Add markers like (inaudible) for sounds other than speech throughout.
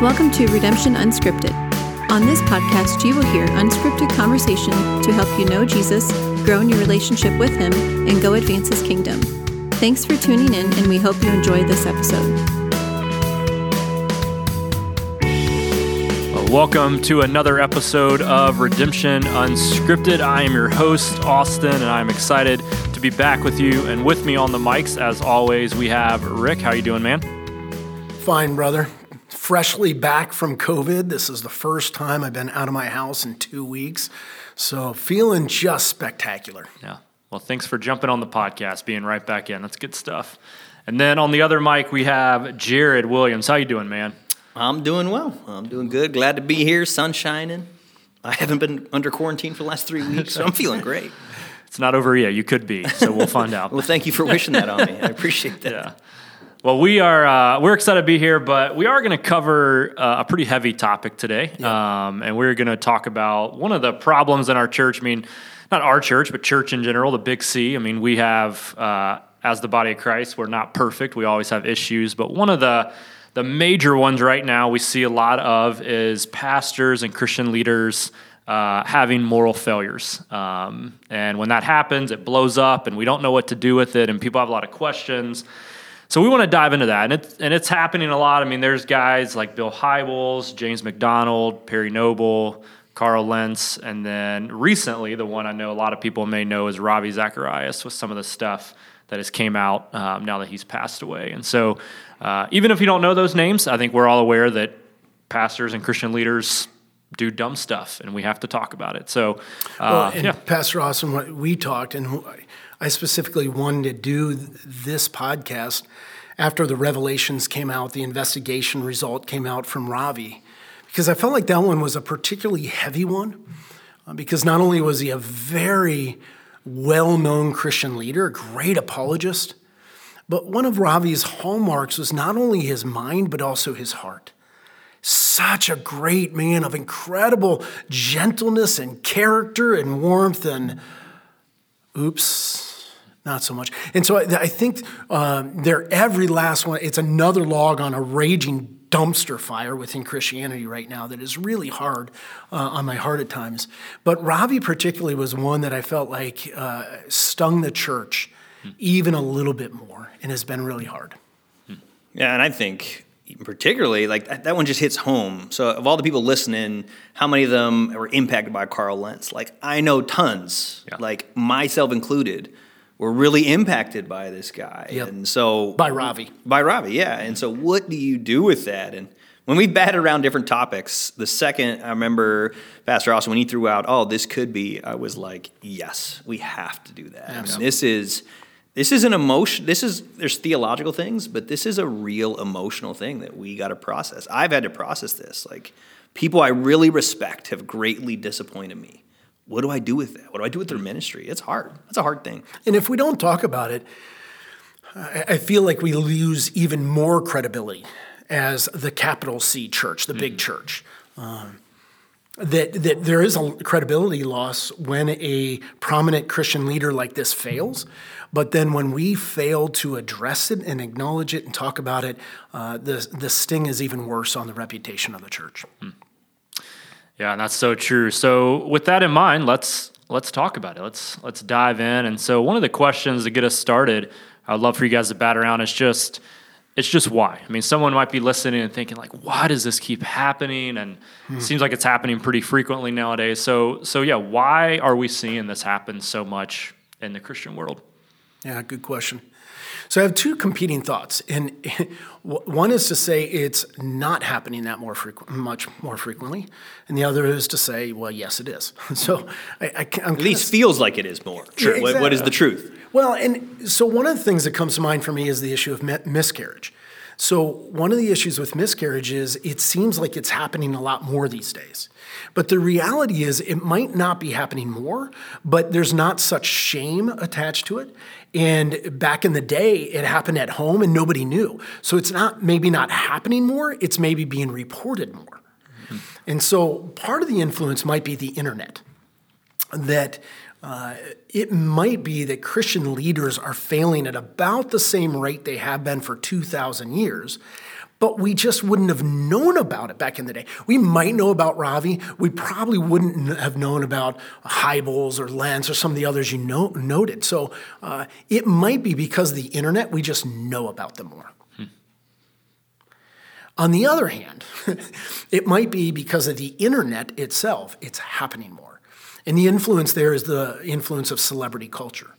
Welcome to Redemption Unscripted. On this podcast, you will hear unscripted conversation to help you know Jesus, grow in your relationship with Him, and go advance His kingdom. Thanks for tuning in, and we hope you enjoy this episode. Welcome to another episode of Redemption Unscripted. I am your host, Austin, and I'm excited to be back with you. And with me on the mics, as always, we have Rick. How you doing, man? Fine, brother freshly back from COVID. This is the first time I've been out of my house in two weeks. So feeling just spectacular. Yeah. Well, thanks for jumping on the podcast, being right back in. That's good stuff. And then on the other mic, we have Jared Williams. How you doing, man? I'm doing well. I'm doing good. Glad to be here. Sun shining. I haven't been under quarantine for the last three weeks, so I'm feeling great. (laughs) It's not over yet. You could be, so we'll find out. (laughs) well, thank you for wishing that on me. I appreciate that. Yeah. Well, we are uh, we're excited to be here, but we are going to cover uh, a pretty heavy topic today, yeah. um, and we're going to talk about one of the problems in our church. I mean, not our church, but church in general, the Big C. I mean, we have uh, as the body of Christ, we're not perfect. We always have issues, but one of the the major ones right now we see a lot of is pastors and Christian leaders. Uh, having moral failures. Um, and when that happens, it blows up, and we don't know what to do with it, and people have a lot of questions. So we want to dive into that, and it's and it's happening a lot. I mean, there's guys like Bill Hybels, James MacDonald, Perry Noble, Carl Lentz, and then recently the one I know a lot of people may know is Ravi Zacharias with some of the stuff that has came out um, now that he's passed away. And so, uh, even if you don't know those names, I think we're all aware that pastors and Christian leaders do dumb stuff, and we have to talk about it. So, uh, well, yeah. Pastor Austin, we talked, and I specifically wanted to do this podcast after the revelations came out, the investigation result came out from Ravi, because I felt like that one was a particularly heavy one, uh, because not only was he a very well known Christian leader, a great apologist, but one of Ravi's hallmarks was not only his mind, but also his heart. Such a great man of incredible gentleness and character and warmth, and oops, not so much. And so I, I think um, they're every last one. It's another log on a raging dumpster fire within Christianity right now that is really hard uh, on my heart at times. But Ravi particularly was one that I felt like uh, stung the church even a little bit more and has been really hard. Yeah, and I think particularly like that, that, one just hits home. So of all the people listening, how many of them were impacted by Carl Lentz? Like I know tons, yeah. like myself included were really impacted by this guy. Yep. And so by Ravi. By Ravi, yeah. And so what do you do with that? And when we batted around different topics, the second I remember Pastor Austin when he threw out, "Oh, this could be," I was like, "Yes, we have to do that." this is this is an emotion. This is there's theological things, but this is a real emotional thing that we got to process. I've had to process this. Like people I really respect have greatly disappointed me what do I do with that? What do I do with their ministry? It's hard. That's a hard thing. And if we don't talk about it, I feel like we lose even more credibility as the capital C church, the big mm-hmm. church. Um, that, that there is a credibility loss when a prominent Christian leader like this fails. But then when we fail to address it and acknowledge it and talk about it, uh, the, the sting is even worse on the reputation of the church. Mm. Yeah, and that's so true. So with that in mind, let's let's talk about it. Let's let's dive in. And so one of the questions to get us started, I'd love for you guys to bat around is just it's just why. I mean, someone might be listening and thinking like, why does this keep happening? And hmm. it seems like it's happening pretty frequently nowadays. So so yeah, why are we seeing this happen so much in the Christian world? Yeah, good question. So I have two competing thoughts, and (laughs) one is to say it's not happening that more frequent, much more frequently, and the other is to say, well, yes, it is. (laughs) So I, I at least feels like it is more. Sure. Yeah, exactly. what, what is the truth? Well, and so one of the things that comes to mind for me is the issue of miscarriage. So one of the issues with miscarriage is it seems like it's happening a lot more these days. But the reality is, it might not be happening more, but there's not such shame attached to it. And back in the day, it happened at home and nobody knew. So it's not maybe not happening more, it's maybe being reported more. Mm-hmm. And so part of the influence might be the internet. That uh, it might be that Christian leaders are failing at about the same rate they have been for 2,000 years, but we just wouldn't have known about it back in the day. We might know about Ravi. We probably wouldn't have known about Hybels or Lentz or some of the others you know, noted. So uh, it might be because of the internet, we just know about them more. Hmm. On the other hand, (laughs) it might be because of the internet itself, it's happening more. And the influence there is the influence of celebrity culture.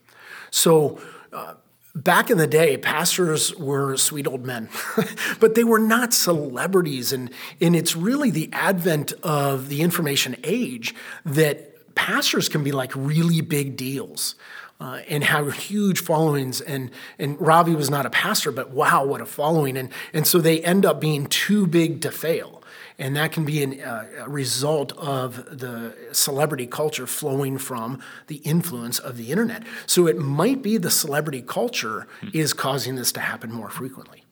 So, uh, back in the day, pastors were sweet old men, (laughs) but they were not celebrities. And, and it's really the advent of the information age that pastors can be like really big deals. Uh, and have huge followings. And, and Ravi was not a pastor, but wow, what a following. And, and so they end up being too big to fail. And that can be an, uh, a result of the celebrity culture flowing from the influence of the internet. So it might be the celebrity culture is causing this to happen more frequently.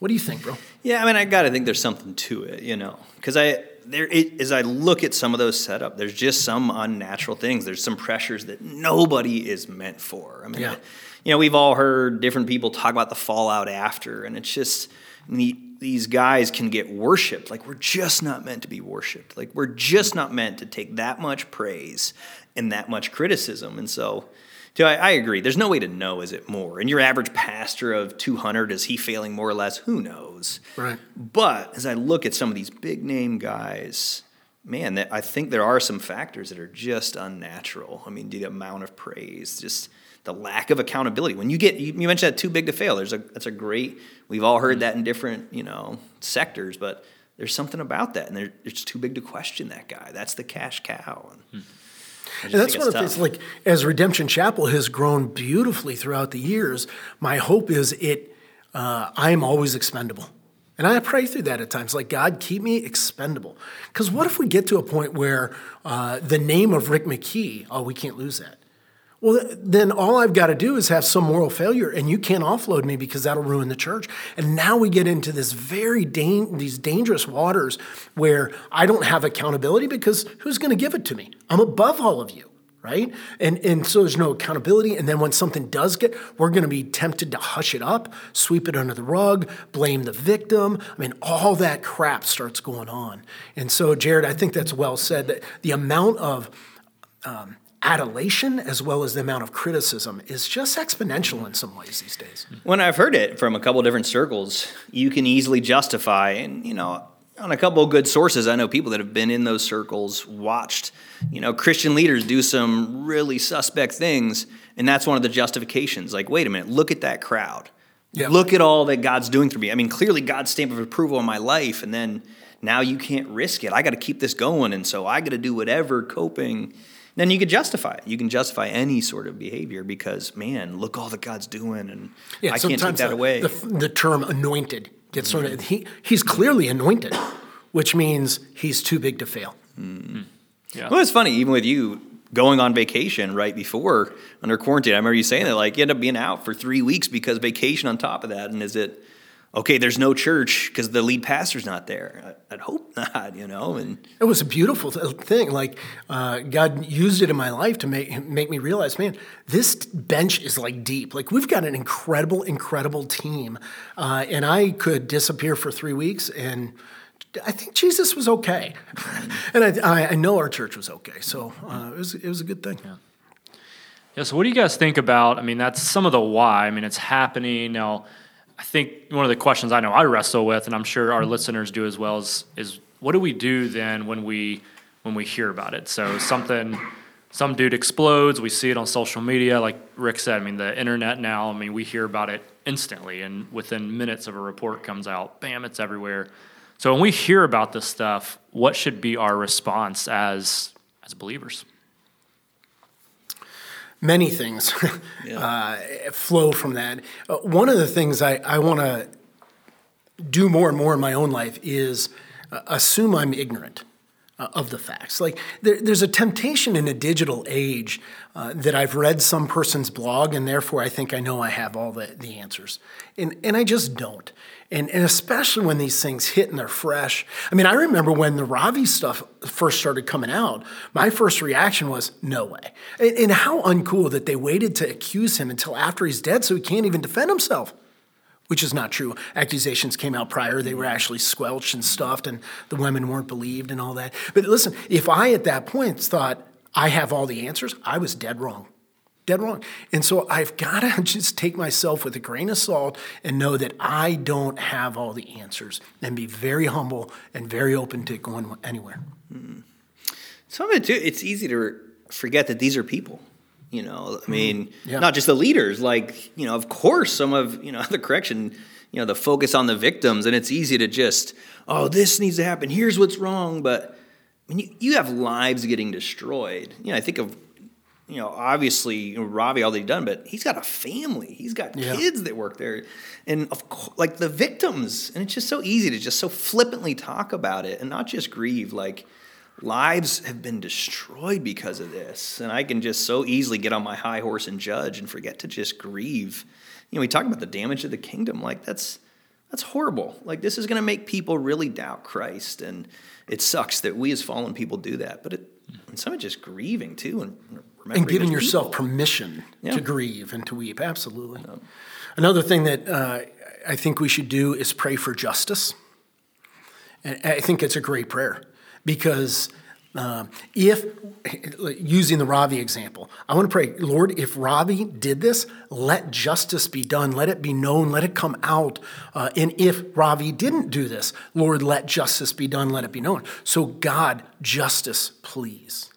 What do you think, bro? Yeah, I mean, I got to think there's something to it, you know, because I there it, as I look at some of those setup, there's just some unnatural things. There's some pressures that nobody is meant for. I mean, yeah. you know, we've all heard different people talk about the fallout after, and it's just the these guys can get worshiped. Like we're just not meant to be worshiped. Like we're just not meant to take that much praise and that much criticism. And so, I, I agree. There's no way to know is it more. And your average pastor of 200 is he failing more or less? Who knows? Right. But as I look at some of these big name guys, man, I think there are some factors that are just unnatural. I mean, the amount of praise, just the lack of accountability. When you get, you mentioned that too big to fail. There's a, that's a great, we've all heard that in different, you know, sectors, but there's something about that. And it's too big to question that guy. That's the cash cow. And, and that's one of the things, like, as Redemption Chapel has grown beautifully throughout the years, my hope is it, uh, I am always expendable. And I pray through that at times, like, God, keep me expendable. Because what if we get to a point where uh, the name of Rick McKee, oh, we can't lose that. Well, then all I've got to do is have some moral failure, and you can't offload me because that'll ruin the church. And now we get into this very dan- these dangerous waters where I don't have accountability because who's going to give it to me? I'm above all of you, right? And and so there's no accountability. And then when something does get, we're going to be tempted to hush it up, sweep it under the rug, blame the victim. I mean, all that crap starts going on. And so, Jared, I think that's well said. That the amount of um, adulation as well as the amount of criticism is just exponential in some ways these days. When I've heard it from a couple different circles, you can easily justify, and you know, on a couple of good sources, I know people that have been in those circles, watched, you know, Christian leaders do some really suspect things, and that's one of the justifications. Like, wait a minute, look at that crowd. Yep. Look at all that God's doing through me. I mean, clearly God's stamp of approval on my life, and then now you can't risk it. I got to keep this going, and so I got to do whatever coping then you can justify it. You can justify any sort of behavior because, man, look all that God's doing, and yeah, I can't take that the, away. The, the, term anointed gets mm-hmm. sort of he he's clearly anointed, which means he's too big to fail. Mm-hmm. Yeah. Well, it's funny, even with you going on vacation right before under quarantine. I remember you saying that, like, you end up being out for three weeks because vacation on top of that, and is it? Okay, there's no church because the lead pastor's not there. I'd hope (laughs) not, you know. And it was a beautiful thing. Like uh, God used it in my life to make make me realize, man, this bench is like deep. Like we've got an incredible, incredible team, uh, and I could disappear for three weeks and. I think Jesus was okay, (laughs) and I, I, know our church was okay, so uh, it was it was a good thing. Yeah. yeah. So, what do you guys think about? I mean, that's some of the why. I mean, it's happening now I think one of the questions I know I wrestle with, and I'm sure our listeners do as well, is is what do we do then when we when we hear about it? So something some dude explodes, we see it on social media, like Rick said. I mean, the internet now. I mean, we hear about it instantly, and within minutes of a report comes out, bam, it's everywhere. So when we hear about this stuff, what should be our response as as believers? Many things yeah. (laughs) uh, flow from that. Uh, one of the things I, I want to do more and more in my own life is uh, assume I'm ignorant. Uh, of the facts. Like, there, there's a temptation in a digital age uh, that I've read some person's blog, and therefore I think I know I have all the, the answers. And, and I just don't. And, and especially when these things hit and they're fresh. I mean, I remember when the Ravi stuff first started coming out, my first reaction was, no way. And, and how uncool that they waited to accuse him until after he's dead so he can't even defend himself. which is not true. Accusations came out prior. They were actually squelched and stuffed, and the women weren't believed and all that. But listen, if I at that point thought I have all the answers, I was dead wrong. Dead wrong. And so I've got to (laughs) just take myself with a grain of salt and know that I don't have all the answers and be very humble and very open to going anywhere. Hmm. Some of it too, it's easy to forget that these are people. You know, I hmm. mean, Yeah. not just the leaders. Like, you know, of course, some of you know (laughs) the correction. You know, the focus on the victims, and it's easy to just, oh, this needs to happen. Here's what's wrong. But I mean, you, you have lives getting destroyed. You know, I think of, you know, obviously you know, Ravi he's done, but he's got a family. He's got Yeah. kids that work there, and of course, like the victims. And it's just so easy to just so flippantly talk about it and not just grieve. Like lives have been destroyed because of this, and I can just so easily get on my high horse and judge and forget to just grieve. You know, we talk about the damage of the kingdom. Like that's that's horrible. Like this is going to make people really doubt Christ, and it sucks that we as fallen people do that. But it, and some of just grieving too, and and giving yourself people. permission Yeah. to grieve and to weep. Absolutely. Another thing that uh, I think we should do is pray for justice. And I think it's a great prayer because um, if, using the Ravi example, I want to pray, Lord, if Ravi did this, let justice be done, let it be known, let it come out. Uh, and if Ravi didn't do this, Lord, let justice be done, let it be known. So, God, justice, please.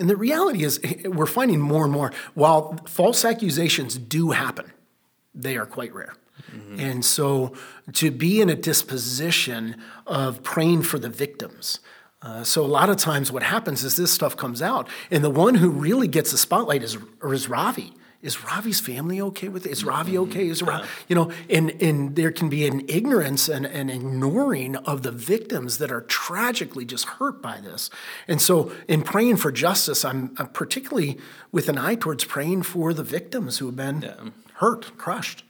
And the reality is, eh, eh, we're finding more and more, while false accusations do happen, they are quite rare. Mm-hmm. And so to be in a disposition of praying for the victims. Uh, so a lot of times what happens is this stuff comes out, and the one who really gets the spotlight is, is Ravi. Is Ravi's family okay with it? Is Ravi mm-hmm. okay? Is Ravi, you know, and, and there can be an ignorance and an ignoring of the victims that are tragically just hurt by this. And so in praying for justice, I'm, I'm particularly with an eye towards praying for the victims who have been hurt, crushed.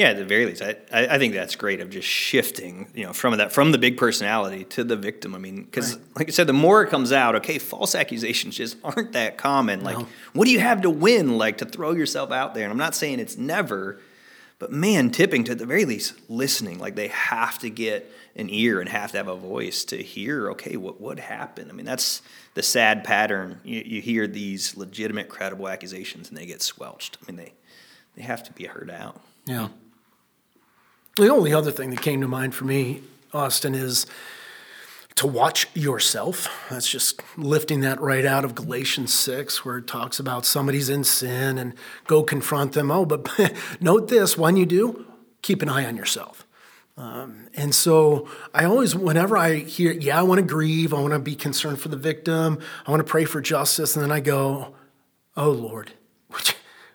Yeah, at the very least, I, I think that's great of just shifting, you know, from that from the big personality to the victim. I mean, because like I said, the more it comes out, okay, false accusations just aren't that common. Like, what do you have to win? Like to throw yourself out there, and I'm not saying it's never, but man, tipping to the very least, listening. Like they have to get an ear and have to have a voice to hear. Okay, what what happened? I mean, that's the sad pattern. You, you hear these legitimate, credible accusations, and they get squelched. I mean, they they have to be heard out. Yeah. The only other thing that came to mind for me, Austin, is to watch yourself. That's just lifting that right out of Galatians 6, where it talks about somebody's in sin and go confront them. Oh, but (laughs) note this when you do, keep an eye on yourself. Um, and so I always, whenever I hear, yeah, I want to grieve, I want to be concerned for the victim, I want to pray for justice, and then I go, oh Lord,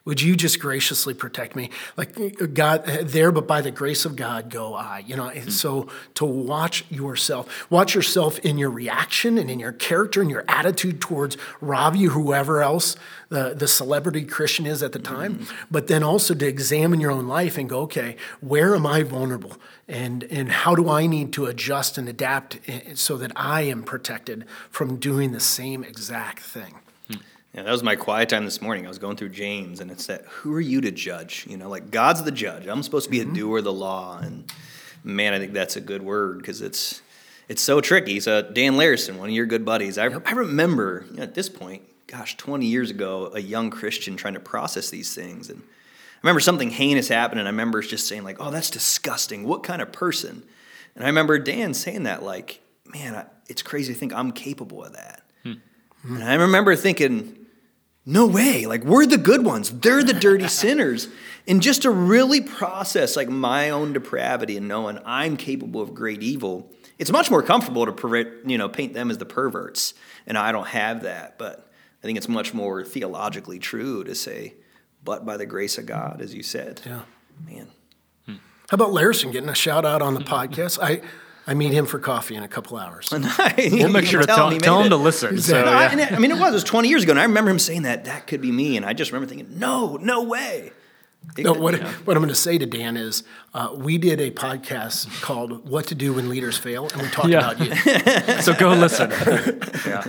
would you, just graciously protect me? Like God, there, but by the grace of God go I. You know, and so to watch yourself, watch yourself in your reaction and in your character and your attitude towards Ravi whoever else the, the celebrity Christian is at the time, but then also to examine your own life and go, okay, where am I vulnerable? And, and how do I need to adjust and adapt eh, so that I am protected from doing the same exact thing? Yeah, that was my quiet time this morning. I was going through James, and it's that who are you to judge? You know, like God's the judge. I'm supposed to be a mm-hmm. doer of the law, and man, I think that's a good word because it's it's so tricky. So Dan Larison, one of your good buddies, I, I remember you know, at this point, gosh, 20 years ago, a young Christian trying to process these things, and I remember something heinous happened, and I remember just saying like, "Oh, that's disgusting. What kind of person?" And I remember Dan saying that like, "Man, I, it's crazy to think I'm capable of that." Hmm. And I remember thinking, no way. Like we're the good ones. They're the dirty (laughs) sinners. And just to really process like my own depravity and knowing I'm capable of great evil, it's much more comfortable to pervert, you know, paint them as the perverts. And I don't have that. But I think it's much more theologically true to say, but by the grace of God, as you said. Yeah. Man. Hmm. How about Larison getting a shout out on the (laughs) podcast? I, I meet him for coffee in a couple hours. (laughs) We'll make sure to tell, tell him to listen. So, No, I, yeah. and I mean, it was. It was 20 years ago, and I remember him saying that that could be me, and I just remember thinking, no, no way. It No, could- what, you know. what I'm going to say to Dan is uh, we did a podcast called What to Do When Leaders Fail, and we talked Yeah. about you. (laughs) so go listen. (laughs) yeah.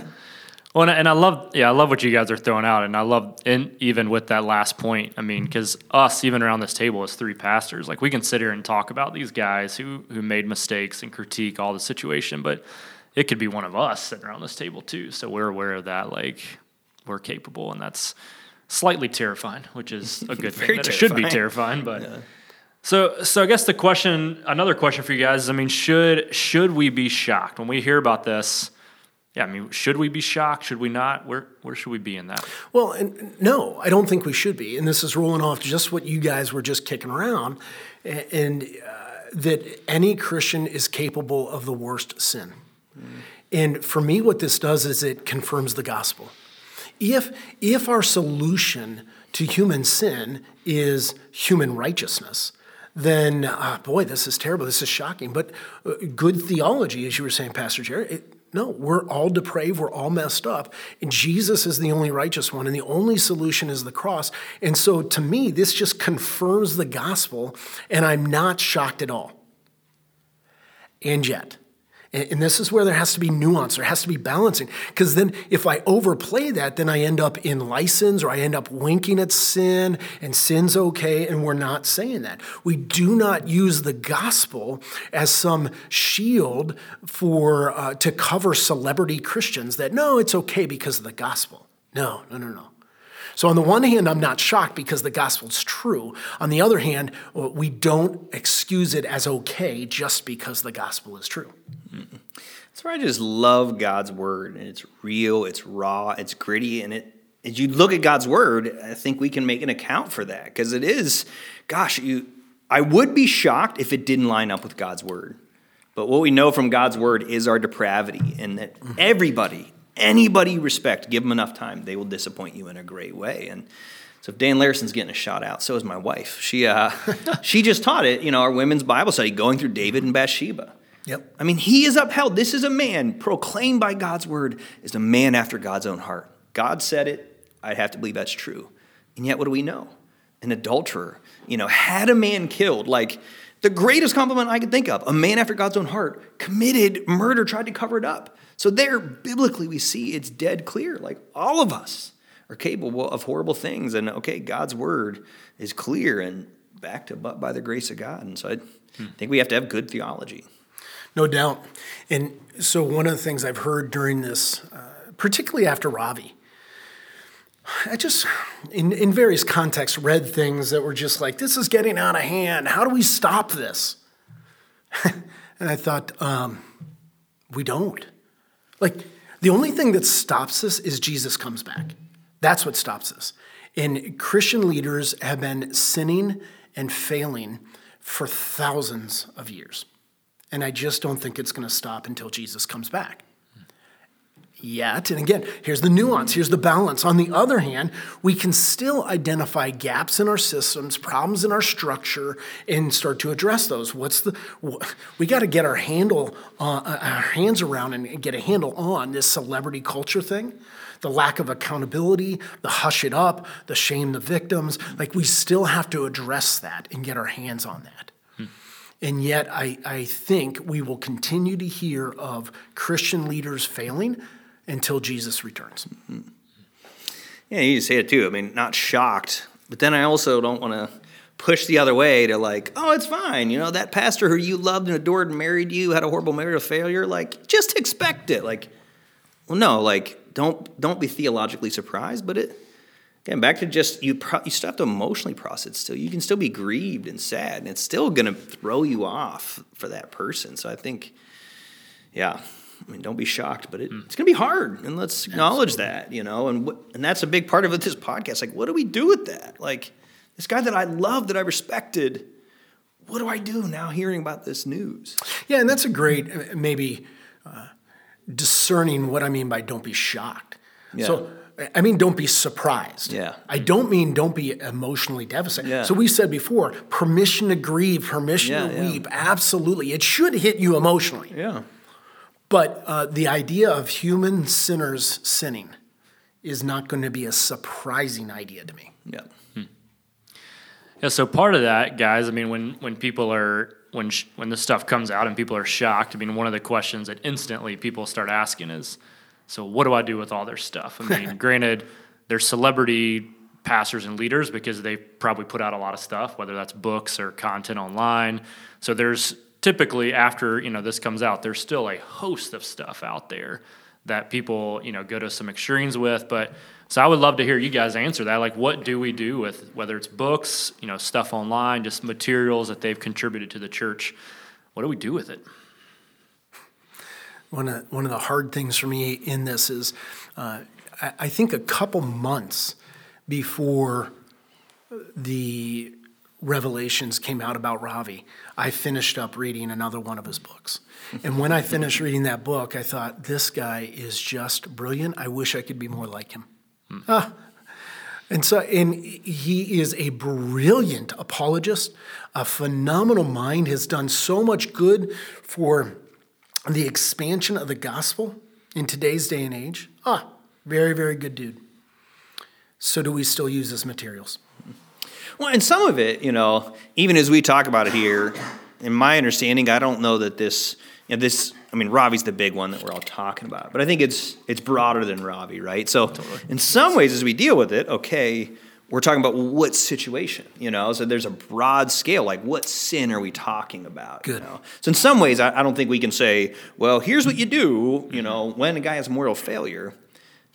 Well, and I, and I love, yeah, I love what you guys are throwing out, and I love, and even with that last point, I mean, because us, even around this table, as three pastors, like we can sit here and talk about these guys who who made mistakes and critique all the situation, but it could be one of us sitting around this table too. So we're aware of that, like we're capable, and that's slightly terrifying, which is a good thing. (laughs) That it should be terrifying. terrifying, but. So, so I guess the question, another question for you guys is, I mean, should should we be shocked when we hear about this? Yeah, I mean, should we be shocked? Should we not? Where where should we be in that? Well, and no, I don't think we should be. And this is rolling off just what you guys were just kicking around, and uh, that any Christian is capable of the worst sin. And for me, what this does is it confirms the gospel. If if our solution to human sin is human righteousness, then uh, boy, this is terrible. This is shocking. But uh, good theology, as you were saying, Pastor Jared, it, no, we're all depraved, we're all messed up, and Jesus is the only righteous one, and the only solution is the cross. And so, to me, this just confirms the gospel, and I'm not shocked at all. And yet, and this is where there has to be nuance, there has to be balancing. Because then, if I overplay that, then I end up in license or I end up winking at sin and sin's okay, and we're not saying that. We do not use the gospel as some shield for uh, to cover celebrity Christians that no, it's okay because of the gospel. No, no, no, no. So, on the one hand, I'm not shocked because the gospel's true. On the other hand, uh, we don't excuse it as okay just because the gospel is true. That's where I just love God's word, and it's real, it's raw, it's gritty, and it. As you look at God's word, I think we can make an account for that because it is, gosh, you. I would be shocked if it didn't line up with God's word, but what we know from God's word is our depravity, and that everybody, anybody respect, give them enough time, they will disappoint you in a great way. And so if Dan Larson's getting a shout out, so is my wife. She uh, (laughs) she just taught it, you know, our women's Bible study, going through David and Bathsheba. Yep. I mean, he is upheld. This is a man proclaimed by God's word is a man after God's own heart. God said it. I'd have to believe that's true. And yet, what do we know? An adulterer, you know, had a man killed. Like the greatest compliment I could think of. A man after God's own heart committed murder, tried to cover it up. So there, biblically, we see it's dead clear. Like all of us are capable of horrible things. And okay, God's word is clear and backed up by the grace of God. And so I think we have to have good theology. No doubt. And so, one of the things I've heard during this, uh, particularly after Ravi, I just, in, in various contexts, read things that were just like, this is getting out of hand. How do we stop this? (laughs) and I thought, um, we don't. Like, the only thing that stops us is Jesus comes back. That's what stops us. And Christian leaders have been sinning and failing for thousands of years. And I just don't think it's going to stop until Jesus comes back. Yet, and again, here's the nuance, here's the balance. On the other hand, we can still identify gaps in our systems, problems in our structure, and start to address those. What's the, we got to get our handle, uh, our hands around and get a handle on this celebrity culture thing the lack of accountability, the hush it up, the shame the victims. Like, we still have to address that and get our hands on that. And yet, I, I think we will continue to hear of Christian leaders failing until Jesus returns. Yeah, you say it too. I mean, not shocked, but then I also don't want to push the other way to like, oh, it's fine. You know, that pastor who you loved and adored and married you had a horrible marital failure. Like, just expect it. Like, well, no, like, don't don't be theologically surprised, but it again back to just you pro, you still have to emotionally process still. You can still be grieved and sad, and it's still gonna throw you off for that person. So I think, yeah, I mean, don't be shocked, but it, it's going to be hard, and let's acknowledge that, you know. And what, and that's a big part of it, this podcast. Like, what do we do with that? Like, this guy that I loved, that I respected, what do I do now hearing about this news? Yeah, and that's a great, uh, maybe uh, discerning what I mean by don't be shocked. Yeah. So, I mean, don't be surprised. Yeah. I don't mean don't be emotionally devastated. Yeah. So we said before, permission to grieve, permission Yeah, to yeah. weep. Absolutely, it should hit you emotionally. Yeah. But uh, the idea of human sinners sinning is not going to be a surprising idea to me. Yeah. Yeah, so part of that, guys. I mean, when when people are when sh- when this stuff comes out and people are shocked. I mean, one of the questions that instantly people start asking is, So what do I do with all their stuff? I mean, (laughs) granted, they're celebrity pastors and leaders because they probably put out a lot of stuff, whether that's books or content online. So there's typically after you know this comes out, there's still a host of stuff out there that people you know go to some extremes with. But so I would love to hear you guys answer that. Like, what do we do with whether it's books, you know, stuff online, just materials that they've contributed to the church? What do we do with it? One of, one of the hard things for me in this is uh, I, I think a couple months before the revelations came out about Ravi, I finished up reading another one of his books. And when I finished reading that book, I thought, this guy is just brilliant. I wish I could be more like him. Hmm. Ah. And so, and he is a brilliant apologist, a phenomenal mind, has done so much good for the expansion of the gospel in today's day and age. Ah, very, very good dude. So, do we still use his materials? Well, and some of it, you know, even as we talk about it here, in my understanding, I don't know that this, you know, this. I mean, Ravi's the big one that we're all talking about, but I think it's it's broader than Ravi, right? So, totally. in some ways, as we deal with it, okay, we're talking about what situation, you know. So there's a broad scale, like what sin are we talking about? Good. You know? So in some ways, I, I don't think we can say, well, here's what you do, you know, when a guy has moral failure.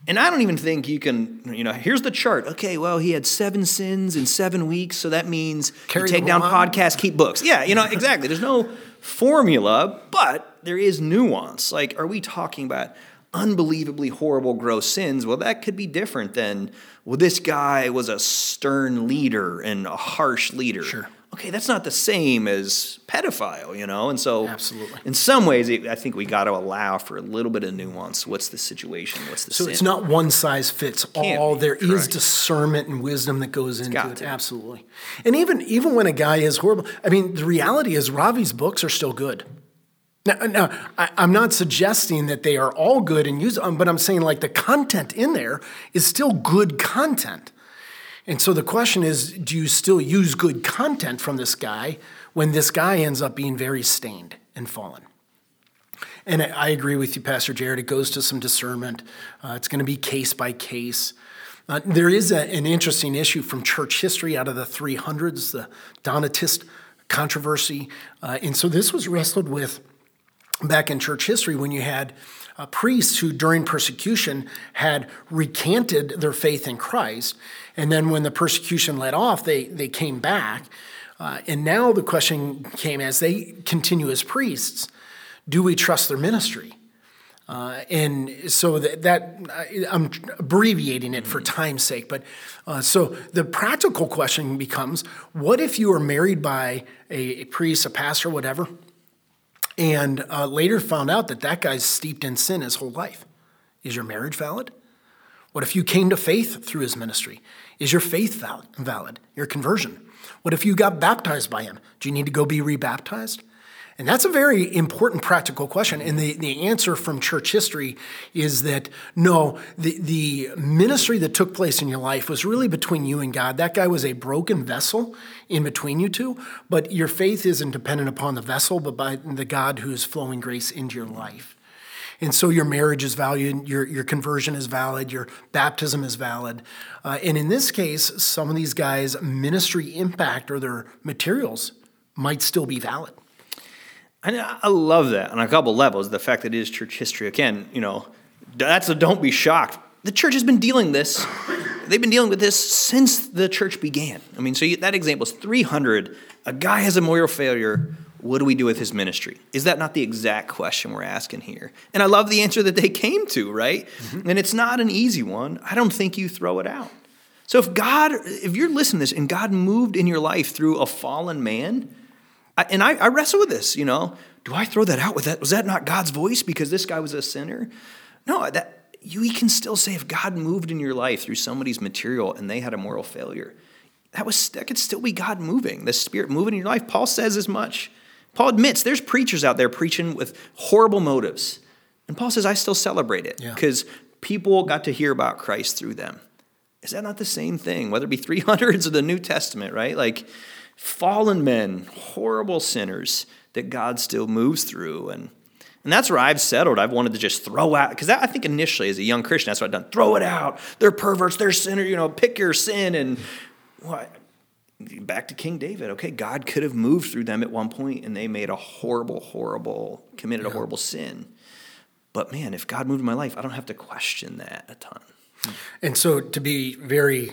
And I don't even think you can, you know, here's the chart. Okay, well, he had seven sins in seven weeks, so that means take down podcasts, keep books. Yeah, you know, exactly. There's no formula, but there is nuance. Like, are we talking about unbelievably horrible, gross sins? Well, that could be different than, well, this guy was a stern leader and a harsh leader. Sure okay, that's not the same as pedophile, you know? And so, absolutely. In some ways, I think we got to allow for a little bit of nuance. What's the situation? What's the so sin? it's not one size fits all. There Correct. is discernment and wisdom that goes it's into it. To. Absolutely. And even even when a guy is horrible, I mean, the reality is Ravi's books are still good. Now, now I, am not suggesting that they are all good and use, um, but I'm saying like the content in there is still good content. And so the question is do you still use good content from this guy when this guy ends up being very stained and fallen? And I agree with you, Pastor Jared. It goes to some discernment. Uh, it's going to be case by case. Uh, there is a, an interesting issue from church history out of the 300s, the Donatist controversy. Uh, and so this was wrestled with back in church history when you had uh, priests who, during persecution, had recanted their faith in Christ. And then when the persecution let off, they, they came back. Uh, and now the question came as they continue as priests do we trust their ministry? Uh, and so that, that, I'm abbreviating it for time's sake, but uh, so the practical question becomes: What if you are married by a, a priest, a pastor, whatever, and uh, later found out that that guy's steeped in sin his whole life. Is your marriage valid? What if you came to faith through his ministry? Is your faith valid? valid? Your conversion? What if you got baptized by him? Do you need to go be rebaptized? And that's a very important practical question. And the, the answer from church history is that no, the, the ministry that took place in your life was really between you and God. That guy was a broken vessel in between you two, but your faith isn't dependent upon the vessel, but by the God who is flowing grace into your life. And so your marriage is valued, your, your conversion is valid, your baptism is valid. Uh, and in this case, some of these guys' ministry impact or their materials might still be valid. And I love that on a couple levels. The fact that it is church history again, you know, that's a don't be shocked. The church has been dealing this. They've been dealing with this since the church began. I mean, so that example is 300. A guy has a moral failure. What do we do with his ministry? Is that not the exact question we're asking here? And I love the answer that they came to, right? Mm-hmm. And it's not an easy one. I don't think you throw it out. So if God, if you're listening to this and God moved in your life through a fallen man, I, and I, I, wrestle with this, you know. Do I throw that out? with that? Was that not God's voice because this guy was a sinner? No, that you can still say if God moved in your life through somebody's material and they had a moral failure, that was that could still be God moving, the Spirit moving in your life. Paul says as much. Paul admits there's preachers out there preaching with horrible motives. And Paul says, I still celebrate it because yeah. people got to hear about Christ through them. Is that not the same thing? Whether it be 300s or the New Testament, right? Like, fallen men, horrible sinners that God still moves through. And And that's where I've settled. I've wanted to just throw out, because I think initially as a young Christian, that's what I've done. Throw it out. They're perverts, they're sinners, you know, pick your sin. And well, back to King David. Okay, God could have moved through them at one point and they made a horrible, horrible, committed yeah. a horrible sin. But man, if God moved in my life, I don't have to question that a ton. And so to be very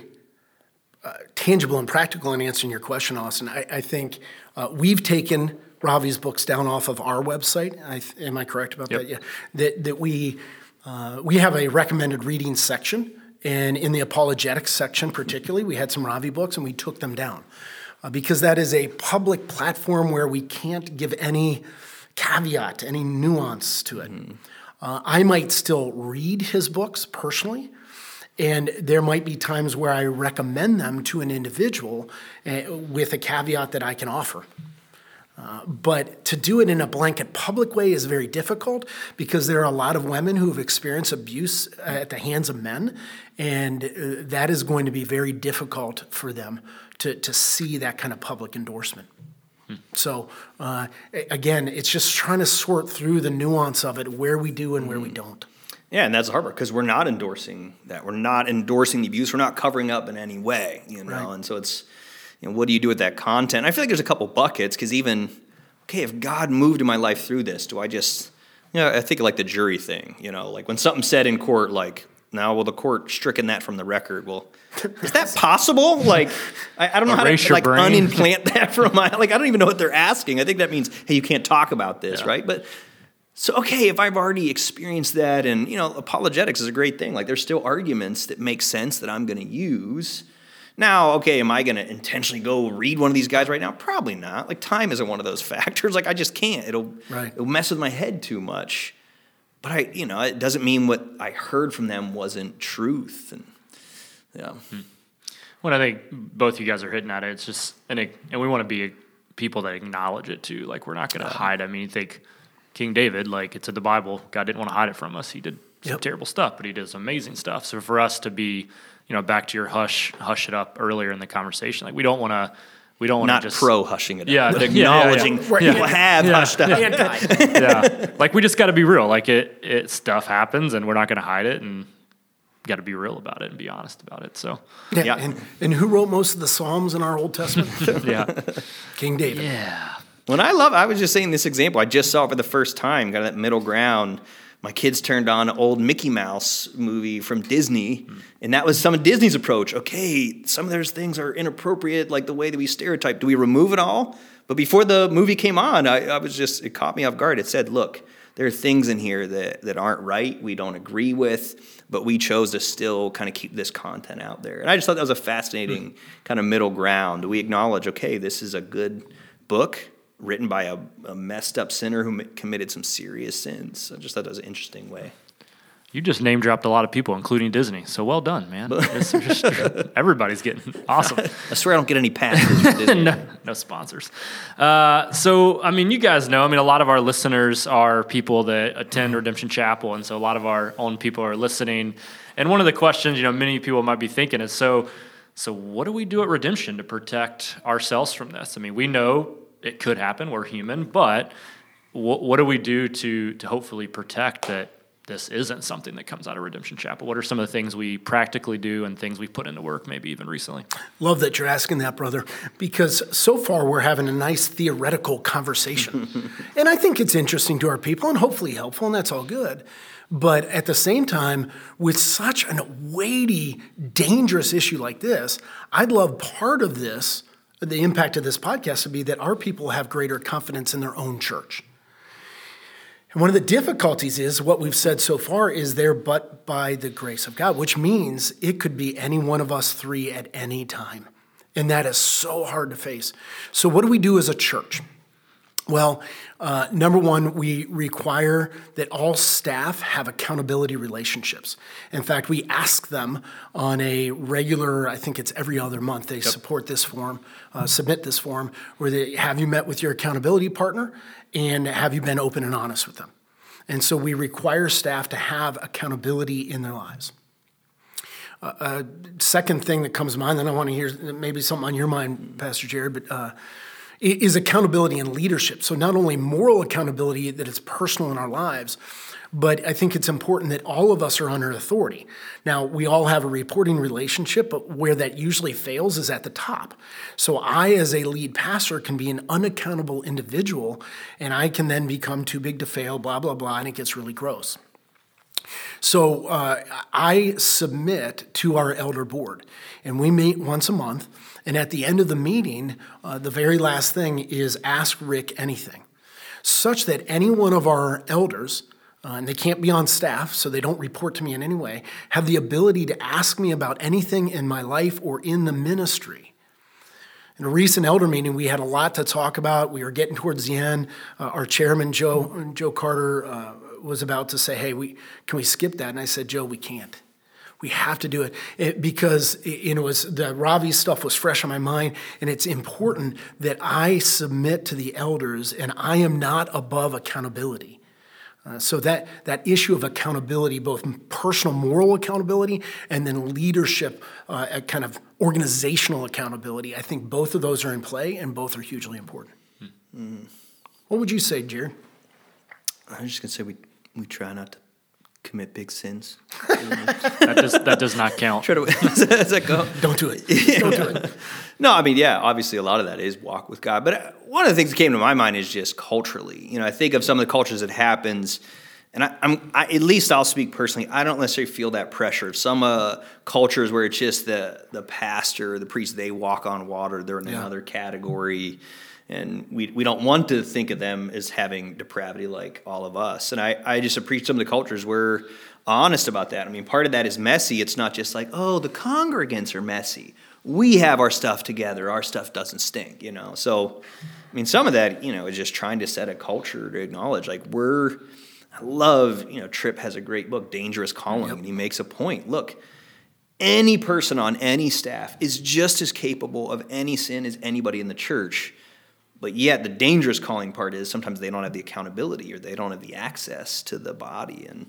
uh, tangible and practical in answering your question, Austin, I, I think uh, we've taken Ravi's books down off of our website. I, am I correct about yep. that? Yeah. That that we uh, we have a recommended reading section, and in the apologetics section, particularly, we had some Ravi books, and we took them down uh, because that is a public platform where we can't give any caveat, any nuance to it. Mm. Uh, I might still read his books personally. And there might be times where I recommend them to an individual uh, with a caveat that I can offer. Uh, but to do it in a blanket public way is very difficult because there are a lot of women who have experienced abuse at the hands of men, and uh, that is going to be very difficult for them to, to see that kind of public endorsement. Hmm. So, uh, again, it's just trying to sort through the nuance of it, where we do and where we hmm. don't. Yeah, and that's the hard part because we're not endorsing that. We're not endorsing the abuse. We're not covering up in any way, you know. Right. And so it's you know, what do you do with that content? I feel like there's a couple buckets because even, okay, if God moved in my life through this, do I just, you know, I think like the jury thing, you know, like when something said in court, like, now, well, the court stricken that from the record. Well, is that possible? Like, I, I don't know Erase how to like brain. unimplant that (laughs) from my like. I don't even know what they're asking. I think that means, hey, you can't talk about this, yeah. right? But so okay, if I've already experienced that, and you know, apologetics is a great thing. Like, there's still arguments that make sense that I'm going to use. Now, okay, am I going to intentionally go read one of these guys right now? Probably not. Like time isn't one of those (laughs) factors. Like I just can't. It'll right. it'll mess with my head too much. But I, you know, it doesn't mean what I heard from them wasn't truth. And yeah. Hmm. Well, I think both you guys are hitting at it. It's just and it, and we want to be people that acknowledge it too. Like we're not going to hide. I mean, you think King David, like it's in the Bible. God didn't want to hide it from us. He did some yep. terrible stuff, but he did some amazing stuff. So for us to be you know, back to your hush, hush it up earlier in the conversation. Like we don't want to, we don't want to just pro hushing it yeah, (laughs) up. acknowledging yeah, yeah, yeah. people have hushed up. (laughs) yeah, like we just got to be real. Like it, it stuff happens, and we're not going to hide it, and got to be real about it and be honest about it. So yeah, And, and who wrote most of the Psalms in our Old Testament? (laughs) yeah, King David. Yeah. When I love, I was just saying this example. I just saw it for the first time. Got that middle ground my kids turned on an old Mickey Mouse movie from Disney, mm. and that was some of Disney's approach. Okay, some of those things are inappropriate, like the way that we stereotype. Do we remove it all? But before the movie came on, I, I was just, it caught me off guard. It said, look, there are things in here that, that aren't right, we don't agree with, but we chose to still kind of keep this content out there. And I just thought that was a fascinating mm. kind of middle ground. We acknowledge, okay, this is a good book written by a, a messed up sinner who committed some serious sins. I just thought that was an interesting way. You just name dropped a lot of people, including Disney. So well done, man. just, (laughs) everybody's getting awesome. I swear I don't get any passes. (laughs) no, no, sponsors. Uh, so, I mean, you guys know, I mean, a lot of our listeners are people that attend Redemption Chapel. And so a lot of our own people are listening. And one of the questions, you know, many people might be thinking is so, so what do we do at Redemption to protect ourselves from this? I mean, we know it could happen. We're human, but what, what do we do to to hopefully protect that this isn't something that comes out of Redemption Chapel? What are some of the things we practically do and things we've put into work, maybe even recently? Love that you're asking that, brother, because so far we're having a nice theoretical conversation. (laughs) and I think it's interesting to our people and hopefully helpful, and that's all good. But at the same time, with such a weighty, dangerous issue like this, I'd love part of this the impact of this podcast would be that our people have greater confidence in their own church. And one of the difficulties is what we've said so far is there but by the grace of God, which means it could be any one of us three at any time. And that is so hard to face. So, what do we do as a church? Well, uh, number one, we require that all staff have accountability relationships. In fact, we ask them on a regular, I think it's every other month, they yep. support this form, uh, submit this form, where they have you met with your accountability partner and have you been open and honest with them. And so we require staff to have accountability in their lives. Uh, uh second thing that comes to mind, and I want to hear maybe something on your mind, Pastor Jared, but uh, is accountability and leadership. So, not only moral accountability that is personal in our lives, but I think it's important that all of us are under authority. Now, we all have a reporting relationship, but where that usually fails is at the top. So, I, as a lead pastor, can be an unaccountable individual, and I can then become too big to fail, blah, blah, blah, and it gets really gross. So, uh, I submit to our elder board, and we meet once a month. And at the end of the meeting, uh, the very last thing is ask Rick anything, such that any one of our elders, uh, and they can't be on staff, so they don't report to me in any way, have the ability to ask me about anything in my life or in the ministry. In a recent elder meeting, we had a lot to talk about. We were getting towards the end. Uh, our chairman, Joe, Joe Carter, uh, was about to say, hey, we, can we skip that? And I said, Joe, we can't. We have to do it, it because it, it, was the Ravi stuff was fresh on my mind, and it's important that I submit to the elders, and I am not above accountability. Uh, so that, that issue of accountability, both personal moral accountability and then leadership, uh, kind of organizational accountability, I think both of those are in play and both are hugely important. Mm. What would you say, Jared? I was just gonna say we we try not to commit big sins. that does that does not count. Try to, does that go? Don't do it. Don't do it. No, I mean, yeah, obviously a lot of that is walk with God. But uh, one of the things that came to my mind is just culturally. You know, I think of some of the cultures that happens, and I, am at least I'll speak personally. I don't necessarily feel that pressure. Some uh, cultures where it's just the the pastor, the priest, they walk on water. They're in yeah. another category and we, we don't want to think of them as having depravity like all of us. And I, I just appreciate some of the cultures where honest about that. I mean, part of that is messy. It's not just like, oh, the congregants are messy. We have our stuff together. Our stuff doesn't stink, you know. So, I mean, some of that, you know, is just trying to set a culture to acknowledge, like, we're. I love, you know, Tripp has a great book, Dangerous Calling, yep. and he makes a point. Look, any person on any staff is just as capable of any sin as anybody in the church. But yet, the dangerous calling part is sometimes they don't have the accountability or they don't have the access to the body. And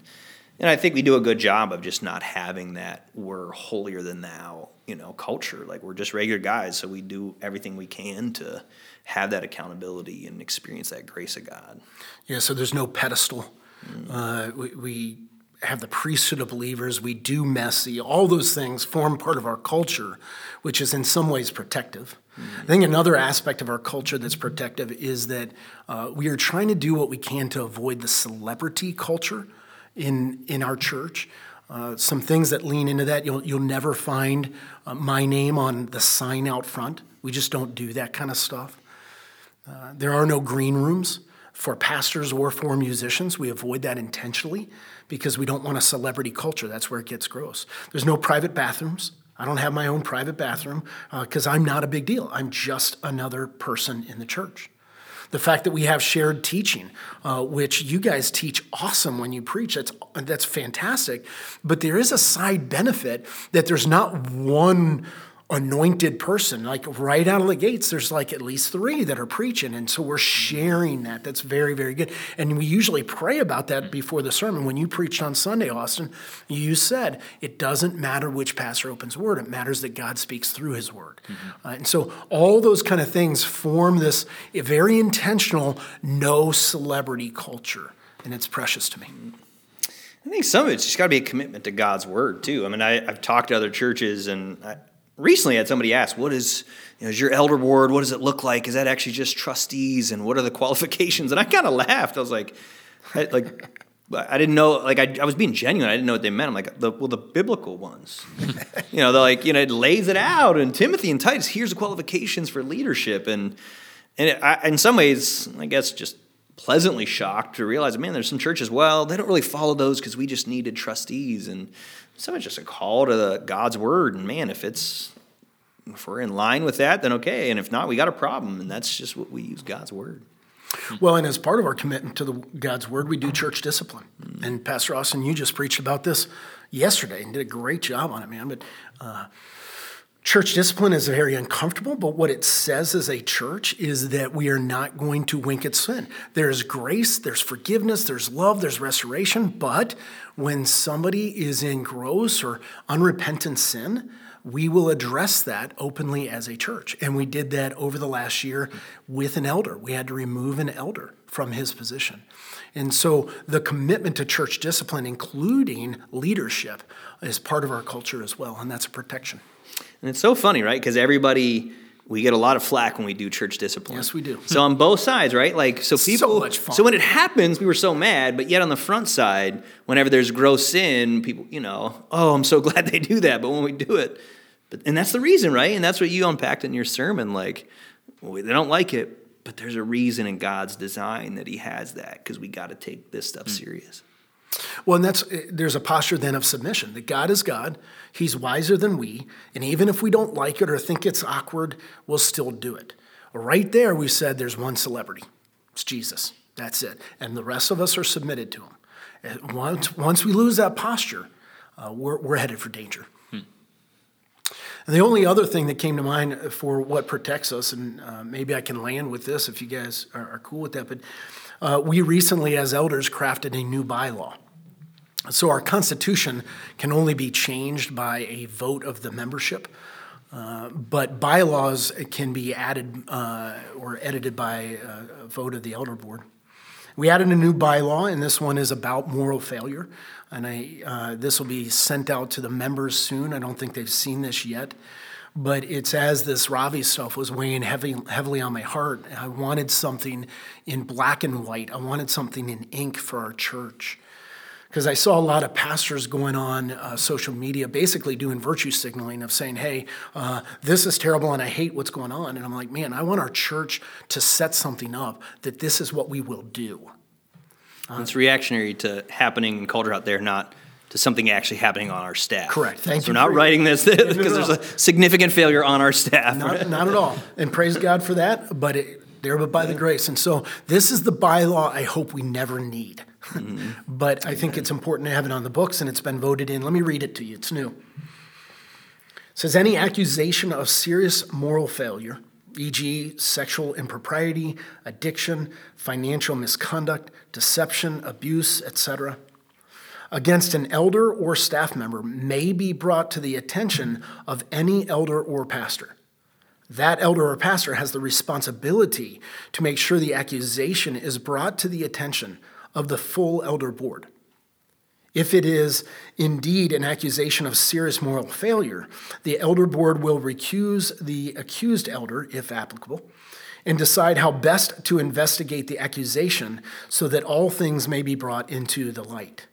and I think we do a good job of just not having that we're holier than thou, you know, culture. Like we're just regular guys, so we do everything we can to have that accountability and experience that grace of God. Yeah, so there's no pedestal. Mm. Uh, we, we have the priesthood of believers. We do messy. All those things form part of our culture, which is in some ways protective. I think another aspect of our culture that's protective is that uh, we are trying to do what we can to avoid the celebrity culture in, in our church. Uh, some things that lean into that, you'll, you'll never find uh, my name on the sign out front. We just don't do that kind of stuff. Uh, there are no green rooms for pastors or for musicians. We avoid that intentionally because we don't want a celebrity culture. That's where it gets gross. There's no private bathrooms. I don't have my own private bathroom because uh, I'm not a big deal. I'm just another person in the church. The fact that we have shared teaching, uh, which you guys teach awesome when you preach, that's, that's fantastic. But there is a side benefit that there's not one anointed person. Like right out of the gates, there's like at least three that are preaching. And so we're sharing that. That's very, very good. And we usually pray about that before the sermon. When you preached on Sunday, Austin, you said it doesn't matter which pastor opens word, it matters that God speaks through his word. Mm-hmm. Uh, and so all those kind of things form this very intentional no celebrity culture. And it's precious to me. I think some of it's just got to be a commitment to God's word too. I mean, I, have talked to other churches, and I, recently I had somebody ask, "What is, you know, is your elder board? What does it look like? Is that actually just trustees? And what are the (laughs) qualifications?" And I kind of laughed. I was like, I, like. I didn't know, like, I, I was being genuine. I didn't know what they meant. I'm like, the, well, the biblical ones. (laughs) you know, they're like, you know, it lays it out. And Timothy and Titus, here's the qualifications for leadership. And, and it, I, in some ways, I guess, just pleasantly shocked to realize, man, there's some churches, well, they don't really follow those because we just needed trustees. And some it's just a call to the God's word. And man, if it's if we're in line with that, then okay. And if not, we got a problem. And that's just what we use God's word. Well, and as part of our commitment to the God's word, we do church discipline. Mm-hmm. And Pastor Austin, you just preached about this yesterday and did a great job on it, man. But uh, church discipline is very uncomfortable, but what it says as a church is that we are not going to wink at sin. There's grace, there's forgiveness, there's love, there's restoration, but when somebody is in gross or unrepentant sin, we will address that openly as a church. And we did that over the last year with an elder. We had to remove an elder from his position. And so the commitment to church discipline, including leadership, is part of our culture as well, and that's a protection. And it's so funny, right? Because everybody we get a lot of flack when we do church discipline. Yes, we do. So on both sides, right? Like so people so. So when it happens, we were so mad, but yet on the front side, whenever there's gross sin, people, you know, oh, I'm so (laughs) glad they do that, but when we do it, but and that's the reason, right? And that's what you unpacked in your sermon like well, they don't like it, but there's a reason in God's design that he has that because we got to take this stuff mm. serious. Well, and that's there's a posture then of submission that God is God, He's wiser than we, and even if we don't like it or think it's awkward, we'll still do it. Right there, we said there's one celebrity. It's Jesus. That's it. And the rest of us are submitted to Him. once, once we lose that posture, uh, we're, we're headed for danger. Hmm. And the only other thing that came to mind for what protects us, and uh, maybe I can land with this if you guys are, are cool with that, but uh, we recently, as elders, crafted a new bylaw. So our Constitution can only be changed by a vote of the membership, uh, but bylaws can be added uh, or edited by a vote of the elder board. We added a new bylaw, and this one is about moral failure. And I, uh, this will be sent out to the members soon. I don't think they've seen this yet but it's as this Ravi stuff was weighing heavy, heavily on my heart. I wanted something in black and white. I wanted something in ink for our church. Because I saw a lot of pastors going on uh, social media basically doing virtue signaling of saying, hey, uh, this is terrible and I hate what's going on. And I'm like, man, I want our church to set something up that this is what we will do. Uh, it's reactionary to happening in culture out there, not to something actually happening on our staff. Correct. Thank so you. We're not writing this (laughs) because there's a significant failure on our staff. Not, not at all. And praise God for that, but it, there but by the grace. And so this is the bylaw I hope we never need. (laughs) Mm-hmm. but I think it's important to have it on the books and it's been voted in. Let me read it to you. It's new. It says any accusation of serious moral failure, e.g., sexual impropriety, addiction, financial misconduct, deception, abuse, etc., against an elder or staff member may be brought to the attention of any elder or pastor. That elder or pastor has the responsibility to make sure the accusation is brought to the attention of the full elder board. If it is indeed an accusation of serious moral failure, the elder board will recuse the accused elder, if applicable, and decide how best to investigate the accusation so that all things may be brought into the light.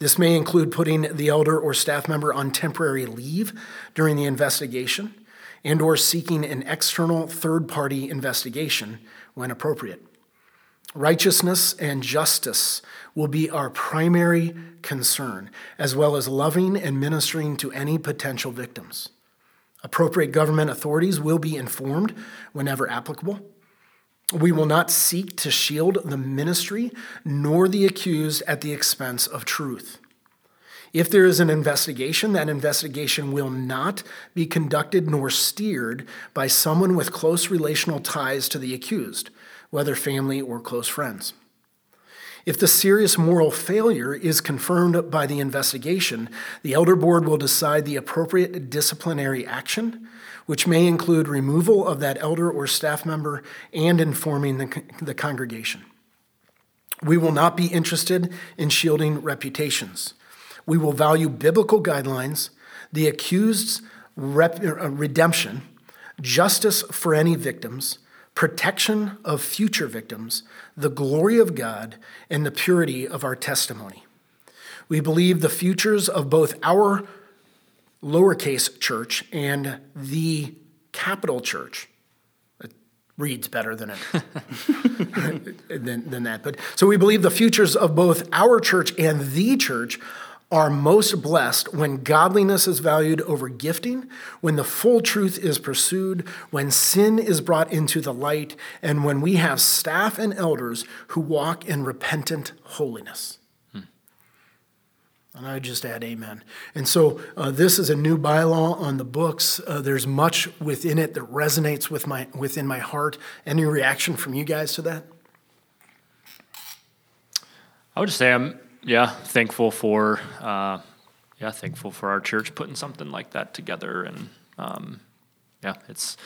This may include putting the elder or staff member on temporary leave during the investigation and or seeking an external third-party investigation when appropriate. Righteousness and justice will be our primary concern, as well as loving and ministering to any potential victims. Appropriate government authorities will be informed whenever applicable. We will not seek to shield the ministry nor the accused at the expense of truth. If there is an investigation, that investigation will not be conducted nor steered by someone with close relational ties to the accused, whether family or close friends. If the serious moral failure is confirmed by the investigation, the elder board will decide the appropriate disciplinary action which may include removal of that elder or staff member and informing the, the congregation. We will not be interested in shielding reputations. We will value biblical guidelines, the accused's rep- uh, redemption, justice for any victims, protection of future victims, the glory of God, and the purity of our testimony. We believe the futures of both our lowercase church and the capital church. It reads better than it (laughs) than, than that. But so we believe the futures of both our church and the church are most blessed when godliness is valued over gifting, when the full truth is pursued, when sin is brought into the light, and when we have staff and elders who walk in repentant holiness. And I just add amen. And so uh, this is a new bylaw on the books. Uh, there's much within it that resonates with my, within my heart. Any reaction from you guys to that? I would just say I'm, yeah, thankful for uh, yeah, thankful for our church putting something like that together. And um, yeah, it's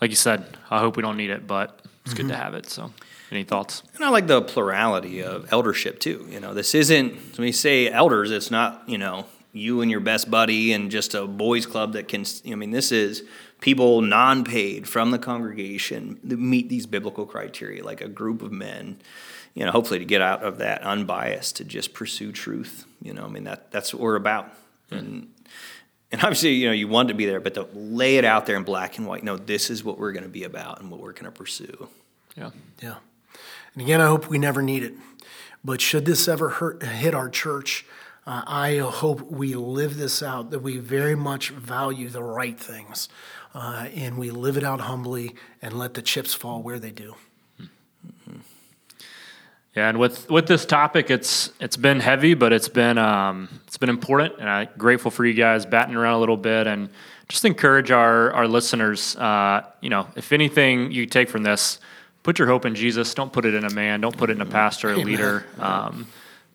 like you said. I hope we don't need it, but it's mm-hmm. good to have it. So, any thoughts? And I like the plurality of eldership too. You know, this isn't when we say elders, it's not you know you and your best buddy and just a boys club that can. I mean, this is people non-paid from the congregation that meet these biblical criteria, like a group of men. You know, hopefully to get out of that unbiased to just pursue truth. You know, I mean that that's what we're about. Mm-hmm. And and obviously, you know, you want to be there, but to lay it out there in black and white. No, this is what we're going to be about and what we're going to pursue. Yeah, yeah. And again, I hope we never need it. But should this ever hurt, hit our church, uh, I hope we live this out, that we very much value the right things, uh, and we live it out humbly and let the chips fall where they do. Mm-hmm. Yeah, and with with this topic, it's it's been heavy, but it's been um, it's been important, and I'm grateful for you guys batting around a little bit, and just encourage our our listeners. Uh, you know, if anything you take from this, put your hope in Jesus. Don't put it in a man. Don't put it in a pastor, a leader. Um,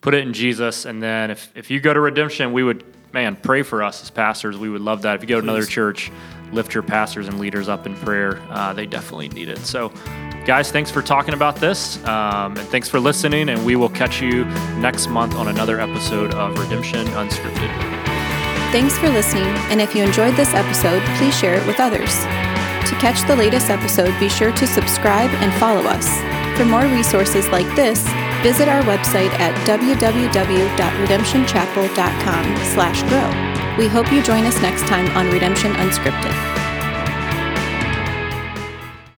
put it in Jesus, and then if if you go to redemption, we would man pray for us as pastors. We would love that. If you go to another church, lift your pastors and leaders up in prayer. Uh, they definitely need it. So guys, thanks for talking about this. Um, and thanks for listening. And we will catch you next month on another episode of Redemption Unscripted. Thanks for listening. And if you enjoyed this episode, please share it with others. To catch the latest episode, be sure to subscribe and follow us. For more resources like this, visit our website at www.redemptionchapel.com slash grow. We hope you join us next time on Redemption Unscripted.